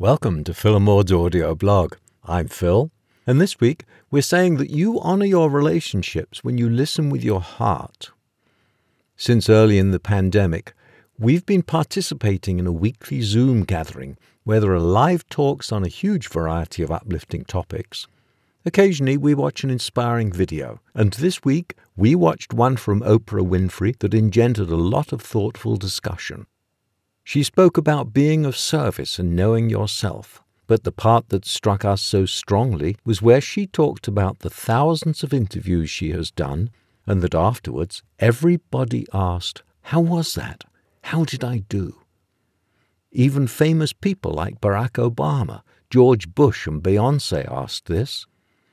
Welcome to Phil and Maud's audio blog. I'm Phil, and this week we're saying that you honor your relationships when you listen with your heart. Since early in the pandemic, we've been participating in a weekly Zoom gathering where there are live talks on a huge variety of uplifting topics. Occasionally, we watch an inspiring video, and this week we watched one from Oprah Winfrey that engendered a lot of thoughtful discussion. She spoke about being of service and knowing yourself. But the part that struck us so strongly was where she talked about the thousands of interviews she has done, and that afterwards everybody asked, How was that? How did I do? Even famous people like Barack Obama, George Bush, and Beyonce asked this.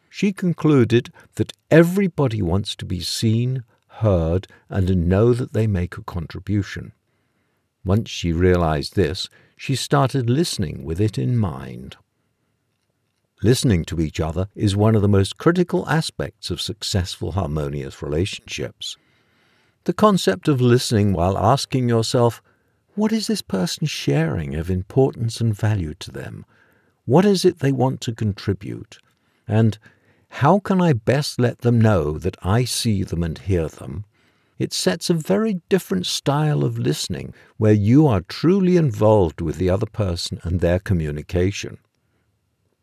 She concluded that everybody wants to be seen, heard, and know that they make a contribution. Once she realized this, she started listening with it in mind. Listening to each other is one of the most critical aspects of successful harmonious relationships. The concept of listening while asking yourself, what is this person sharing of importance and value to them? What is it they want to contribute? And how can I best let them know that I see them and hear them? It sets a very different style of listening where you are truly involved with the other person and their communication.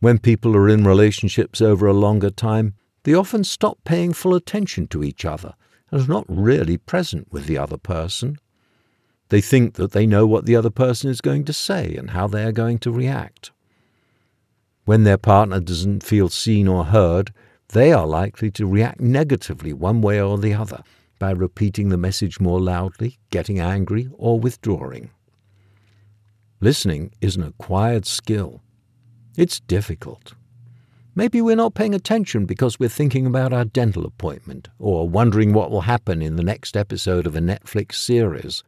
When people are in relationships over a longer time, they often stop paying full attention to each other and are not really present with the other person. They think that they know what the other person is going to say and how they are going to react. When their partner doesn't feel seen or heard, they are likely to react negatively one way or the other by repeating the message more loudly, getting angry, or withdrawing. Listening is an acquired skill. It's difficult. Maybe we're not paying attention because we're thinking about our dental appointment or wondering what will happen in the next episode of a Netflix series.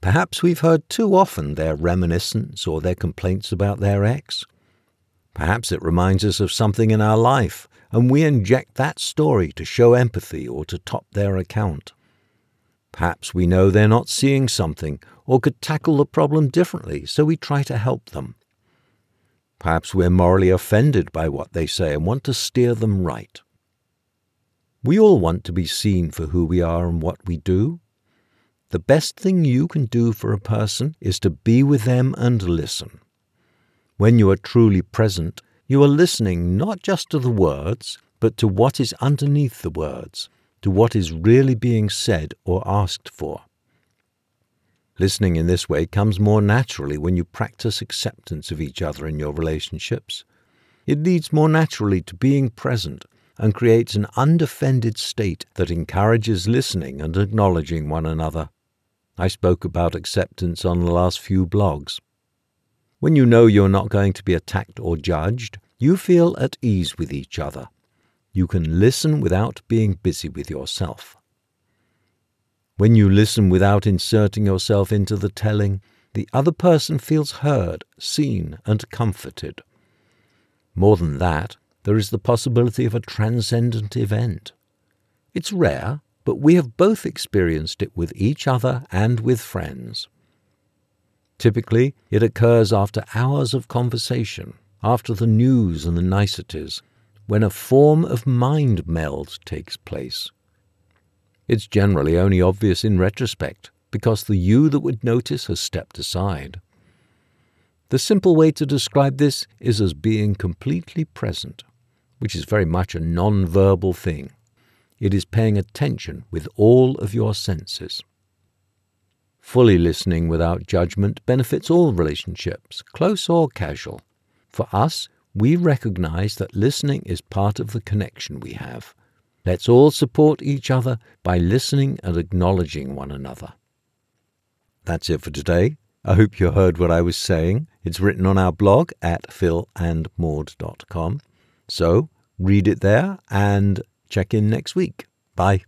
Perhaps we've heard too often their reminiscence or their complaints about their ex. Perhaps it reminds us of something in our life and we inject that story to show empathy or to top their account. Perhaps we know they're not seeing something or could tackle the problem differently, so we try to help them. Perhaps we're morally offended by what they say and want to steer them right. We all want to be seen for who we are and what we do. The best thing you can do for a person is to be with them and listen. When you are truly present, you are listening not just to the words, but to what is underneath the words, to what is really being said or asked for. Listening in this way comes more naturally when you practice acceptance of each other in your relationships. It leads more naturally to being present and creates an undefended state that encourages listening and acknowledging one another. I spoke about acceptance on the last few blogs. When you know you're not going to be attacked or judged, you feel at ease with each other. You can listen without being busy with yourself. When you listen without inserting yourself into the telling, the other person feels heard, seen, and comforted. More than that, there is the possibility of a transcendent event. It's rare, but we have both experienced it with each other and with friends. Typically, it occurs after hours of conversation, after the news and the niceties, when a form of mind meld takes place. It's generally only obvious in retrospect, because the you that would notice has stepped aside. The simple way to describe this is as being completely present, which is very much a non verbal thing. It is paying attention with all of your senses. Fully listening without judgment benefits all relationships, close or casual. For us, we recognize that listening is part of the connection we have. Let's all support each other by listening and acknowledging one another. That's it for today. I hope you heard what I was saying. It's written on our blog at philandmaud.com. So read it there and check in next week. Bye.